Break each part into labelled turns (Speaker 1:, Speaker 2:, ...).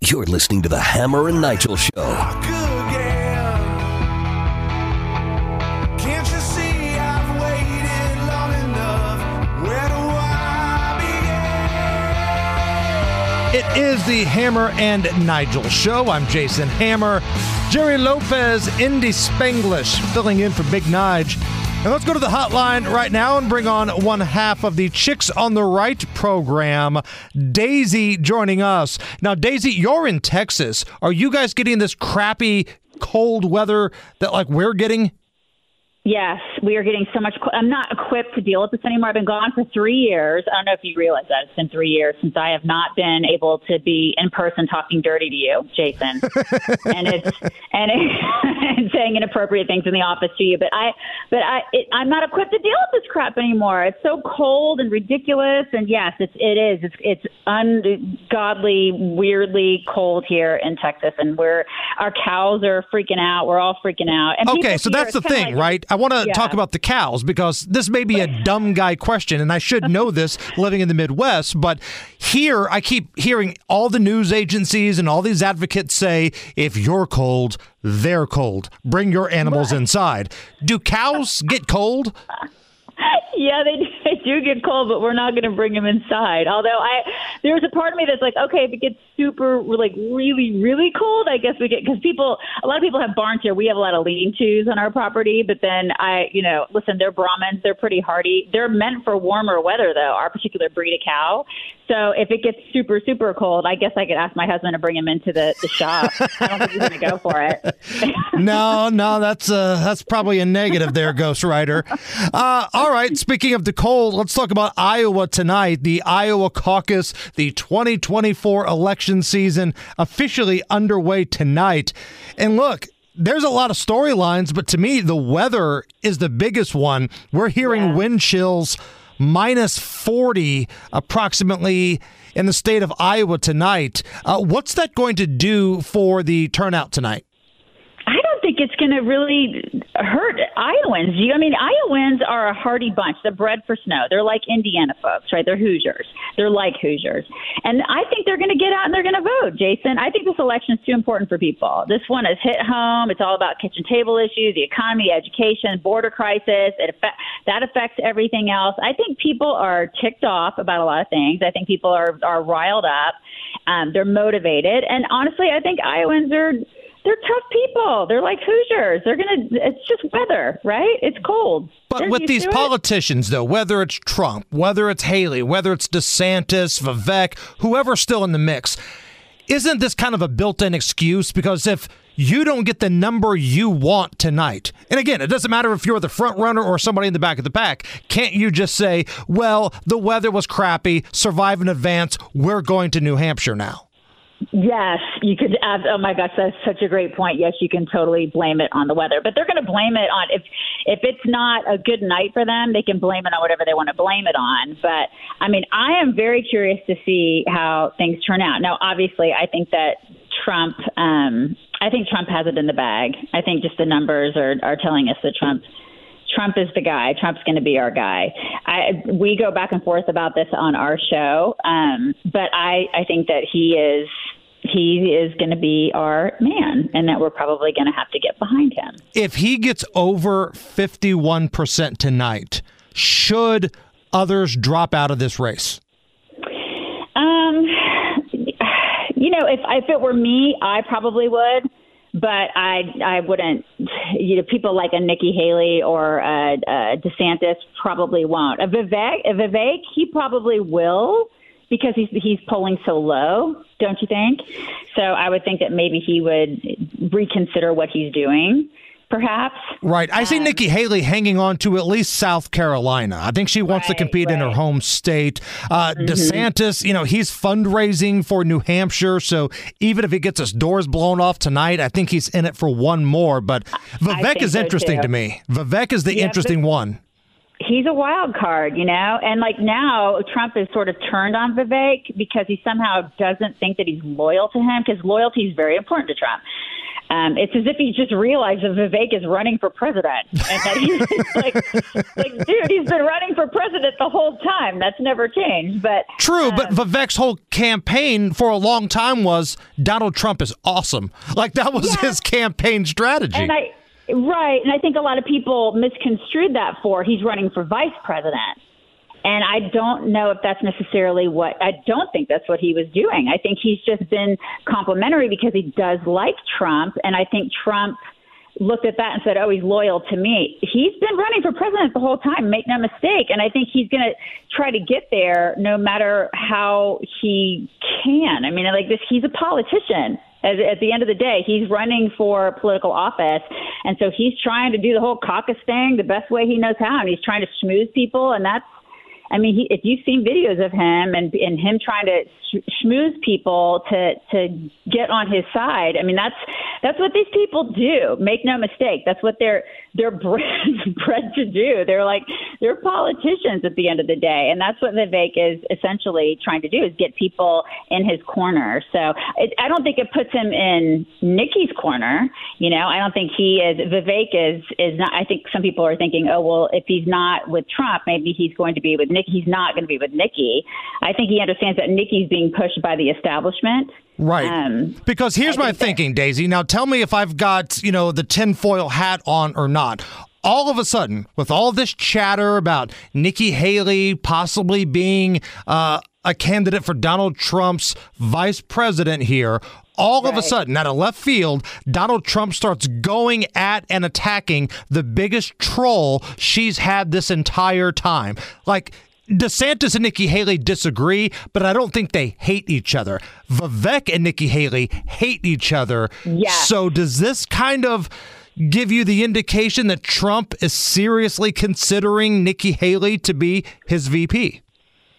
Speaker 1: You're listening to the Hammer and Nigel Show.
Speaker 2: It is the Hammer and Nigel show. I'm Jason Hammer. Jerry Lopez, Indy Spanglish, filling in for Big Nige. And let's go to the hotline right now and bring on one half of the Chicks on the Right program, Daisy, joining us. Now, Daisy, you're in Texas. Are you guys getting this crappy cold weather that like we're getting?
Speaker 3: Yes, we are getting so much. I'm not equipped to deal with this anymore. I've been gone for three years. I don't know if you realize that it's been three years since I have not been able to be in person talking dirty to you, Jason, and it's and, it, and saying inappropriate things in the office to you. But I, but I, it, I'm not equipped to deal with this crap anymore. It's so cold and ridiculous. And yes, it's it is. It's it's ungodly, weirdly cold here in Texas, and we're our cows are freaking out. We're all freaking out. And
Speaker 2: okay, so that's the thing, like, right? I want to yeah. talk about the cows because this may be a dumb guy question, and I should know this living in the Midwest. But here, I keep hearing all the news agencies and all these advocates say, if you're cold, they're cold. Bring your animals inside. Do cows get cold?
Speaker 3: Yeah, they, they do get cold, but we're not going to bring them inside. Although I, there's a part of me that's like, okay, if it gets super, like really, really cold, I guess we get because people, a lot of people have barns here. We have a lot of lean-tos on our property, but then I, you know, listen, they're Brahmins, they're pretty hardy. They're meant for warmer weather, though. Our particular breed of cow. So if it gets super, super cold, I guess I could ask my husband to bring him into the, the shop. I don't think he's going to go for it.
Speaker 2: no, no, that's uh, that's probably a negative there, Ghost Rider. Uh, all right. Speaking of the cold, let's talk about Iowa tonight. The Iowa caucus, the 2024 election season officially underway tonight. And look, there's a lot of storylines, but to me, the weather is the biggest one. We're hearing yeah. wind chills minus 40 approximately in the state of Iowa tonight. Uh, what's that going to do for the turnout tonight?
Speaker 3: Think it's going to really hurt Iowans. You, I mean, Iowans are a hardy bunch. They're bred for snow. They're like Indiana folks, right? They're Hoosiers. They're like Hoosiers. And I think they're going to get out and they're going to vote, Jason. I think this election is too important for people. This one has hit home. It's all about kitchen table issues, the economy, education, border crisis. It affect, that affects everything else. I think people are ticked off about a lot of things. I think people are, are riled up. Um, they're motivated. And honestly, I think Iowans are they're tough people. They're like Hoosiers. They're gonna. It's just weather, right? It's cold.
Speaker 2: But they're with these politicians, though, whether it's Trump, whether it's Haley, whether it's DeSantis, Vivek, whoever's still in the mix, isn't this kind of a built-in excuse? Because if you don't get the number you want tonight. And again, it doesn't matter if you're the front runner or somebody in the back of the pack. Can't you just say, well, the weather was crappy, survive in advance, we're going to New Hampshire now?
Speaker 3: Yes, you could. Oh my gosh, that's such a great point. Yes, you can totally blame it on the weather, but they're going to blame it on if if it's not a good night for them, they can blame it on whatever they want to blame it on. But I mean, I am very curious to see how things turn out. Now, obviously, I think that Trump. Um, I think Trump has it in the bag. I think just the numbers are are telling us that Trump Trump is the guy. Trump's going to be our guy. I, we go back and forth about this on our show, um, but I, I think that he is he is going to be our man and that we're probably going to have to get behind him.
Speaker 2: If he gets over 51% tonight, should others drop out of this race?
Speaker 3: Um, you know, if if it were me, I probably would, but I I wouldn't. You know, people like a Nikki Haley or a, a DeSantis probably won't. A Vivek, a Vivek, he probably will because he's he's polling so low, don't you think? So I would think that maybe he would reconsider what he's doing. Perhaps.
Speaker 2: Right. I see
Speaker 3: Um,
Speaker 2: Nikki Haley hanging on to at least South Carolina. I think she wants to
Speaker 3: Right,
Speaker 2: compete in her home state. Uh, DeSantis, you know, he's fundraising for New Hampshire. So even if he gets his doors blown off tonight, I think he's in it for one more. But Vivek is
Speaker 3: so,
Speaker 2: interesting
Speaker 3: too.
Speaker 2: to me. Vivek is the
Speaker 3: Yeah,
Speaker 2: interesting
Speaker 3: but-
Speaker 2: one.
Speaker 3: he's a wild card, you know, and like now Trump is sort of turned on Vivek because he somehow doesn't think that he's loyal to him because loyalty is very important to Trump. Um, it's as if he just realized that Vivek is running for president, and that he's like, like, dude, he's been running for president the whole time. That's never changed. But
Speaker 2: True, but
Speaker 3: um,
Speaker 2: Vivek's whole campaign for a long time was Donald Trump is awesome. Like that was
Speaker 3: Yeah.
Speaker 2: his campaign strategy.
Speaker 3: And I right, and I think a lot of people misconstrued that for he's running for vice president. And I don't know if that's necessarily what I don't think that's what he was doing. I think he's just been complimentary because he does like Trump and I think Trump looked at that and said, "Oh, he's loyal to me." He's been running for president the whole time, make no mistake, and I think he's going to try to get there no matter how he can. I mean, like this he's a politician. At, at the end of the day, he's running for political office, and so he's trying to do the whole caucus thing the best way he knows how, and he's trying to schmooze people, and that's I mean, he, if you've seen videos of him and and him trying to sh- schmooze people to to get on his side, I mean, that's that's what these people do. Make no mistake, that's what they're they're bred, bred to do. They're like they're politicians at the end of the day, and that's what Vivek is essentially trying to do is get people in his corner. So it, I don't think it puts him in Nikki's corner. You know, I don't think he is. Vivek is is not. I think some people are thinking, oh well, if he's not with Trump, maybe he's going to be with Nikki. He's not going to be with Nikki. I think he understands that Nikki's being pushed by the establishment.
Speaker 2: Right.
Speaker 3: Um,
Speaker 2: because here's my thinking, Daisy. Now tell me if I've got, you know, the tinfoil hat on or not. All of a sudden, with all this chatter about Nikki Haley possibly being uh, a candidate for Donald Trump's vice president here, all of a sudden, out of left field, Donald Trump starts going at and attacking the biggest troll she's had this entire time. Like, DeSantis and Nikki Haley disagree, but I don't think they hate each other. Vivek and Nikki Haley hate each other.
Speaker 3: Yeah.
Speaker 2: So does this kind of give you the indication that Trump is seriously considering Nikki Haley to be his VP?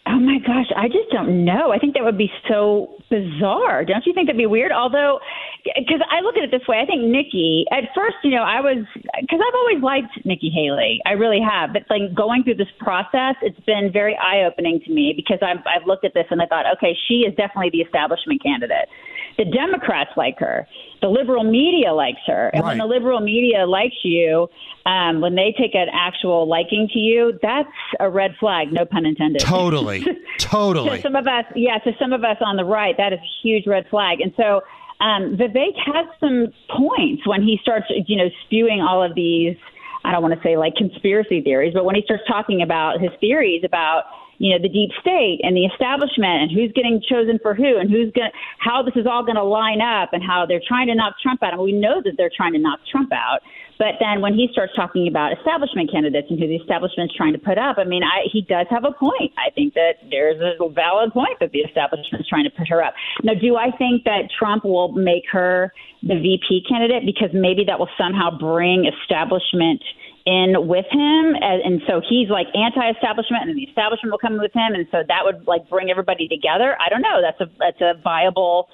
Speaker 3: Oh my gosh, I just don't know. I think that would be so bizarre. Don't you think that'd be weird? Although, because I look at it this way, I think Nikki, at first, you know, I was, because I've always liked Nikki Haley. I really have. But like going through this process, it's been very eye opening to me because I've, I've looked at this and I thought, okay, she is definitely the establishment candidate. The Democrats like her. The liberal media likes her. And when the liberal media likes you, um, when they take an actual liking to you, that's a red flag, no pun intended.
Speaker 2: Totally.
Speaker 3: To
Speaker 2: totally.
Speaker 3: some of us, yeah, to some of us on the right, that is a huge red flag. And so um, Vivek has some points when he starts, you know, spewing all of these. I don't want to say like conspiracy theories, but when he starts talking about his theories about you know the deep state and the establishment and who's getting chosen for who and who's going to how this is all going to line up and how they're trying to knock Trump out. And we know that they're trying to knock Trump out. But then when he starts talking about establishment candidates and who the establishment's trying to put up, I mean, I, he does have a point. I think that there's a valid point that the establishment's trying to put her up. Now, do I think that Trump will make her the VP candidate? Because maybe that will somehow bring establishment in with him. And, and so he's like anti-establishment and the establishment will come with him. And so that would like bring everybody together. I don't know. That's a that's a viable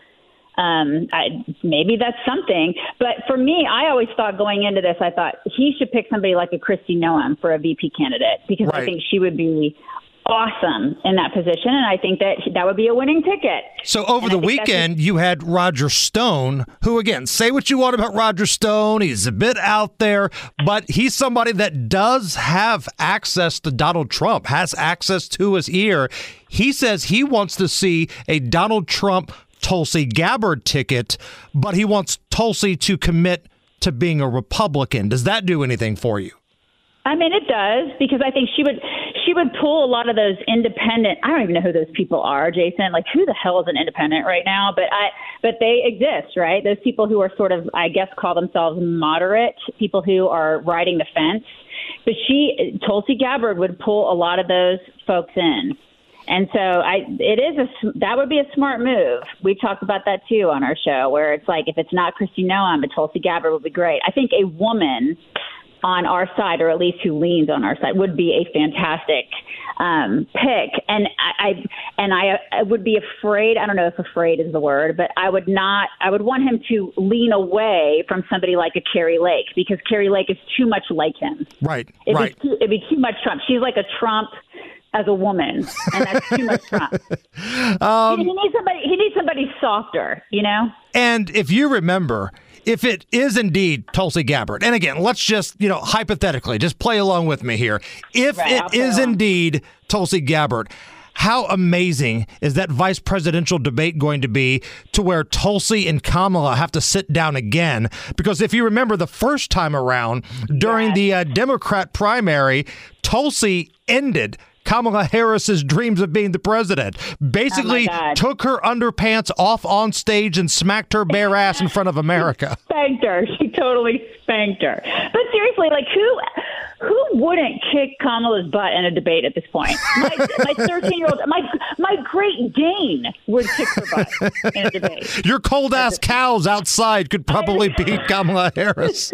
Speaker 3: um, I, maybe that's something. But for me, I always thought going into this, I thought he should pick somebody like a Kristi Noem for a VP candidate because
Speaker 2: Right.
Speaker 3: I think she would be awesome in that position, and I think that that would be a winning ticket.
Speaker 2: So over
Speaker 3: And
Speaker 2: the weekend, you had Roger Stone, who again, say what you want about Roger Stone, he's a bit out there, but he's somebody that does have access to Donald Trump, has access to his ear. He says he wants to see a Donald Trump Tulsi Gabbard ticket, but he wants Tulsi to commit to being a Republican. Does that do anything for you?
Speaker 3: I mean, it does because I think she would she would pull a lot of those independent. I don't even know who those people are, Jason. Like, who the hell is an independent right now? But I, but they exist, right? Those people who are sort of, I guess, call themselves moderate people who are riding the fence. But she, Tulsi Gabbard, would pull a lot of those folks in. And so I, it is a that would be a smart move. We talked about that too on our show, where it's like if it's not Kristi Noem, but Tulsi Gabbard would be great. I think a woman on our side, or at least who leans on our side, would be a fantastic um, pick. And I, I and I, I would be afraid. I don't know if afraid is the word, but I would not. I would want him to lean away from somebody like a Kari Lake because Kari Lake is too much like him.
Speaker 2: Right.
Speaker 3: It'd
Speaker 2: right.
Speaker 3: Be too, it'd be too much Trump. She's like a Trump as a woman, and that's too much Trump. um, he, he needs somebody. He needs somebody softer. You know.
Speaker 2: And if you remember if it is indeed Tulsi Gabbard, and again, let's just, you know, hypothetically, just play along with me here. If right, it is along. indeed Tulsi Gabbard, how amazing is that vice presidential debate going to be to where Tulsi and Kamala have to sit down again? Because if you remember the first time around during yes. the uh, Democrat primary, Tulsi ended Kamala Harris's dreams of being the president. Basically, oh took her underpants off on stage and smacked her bare ass in front of America.
Speaker 3: spanked her. She totally spanked her. But seriously, like who who wouldn't kick Kamala's butt in a debate at this point? My 13 year old, my my Great Dane would kick her butt in a debate.
Speaker 2: Your cold ass cows outside could probably beat Kamala Harris.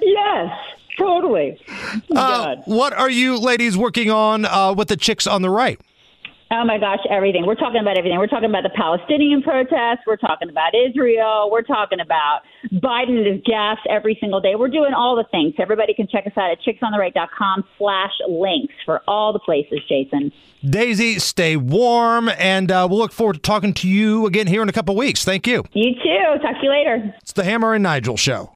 Speaker 3: yes. Totally.
Speaker 2: Uh, what are you ladies working on uh, with the chicks on the right?
Speaker 3: Oh my gosh, everything. We're talking about everything. We're talking about the Palestinian protests. We're talking about Israel. We're talking about Biden and his gas every single day. We're doing all the things. Everybody can check us out at chicksontheright.com slash links for all the places, Jason.
Speaker 2: Daisy, stay warm, and uh, we'll look forward to talking to you again here in a couple weeks. Thank you.
Speaker 3: You too. Talk to you later.
Speaker 2: It's the Hammer and Nigel Show.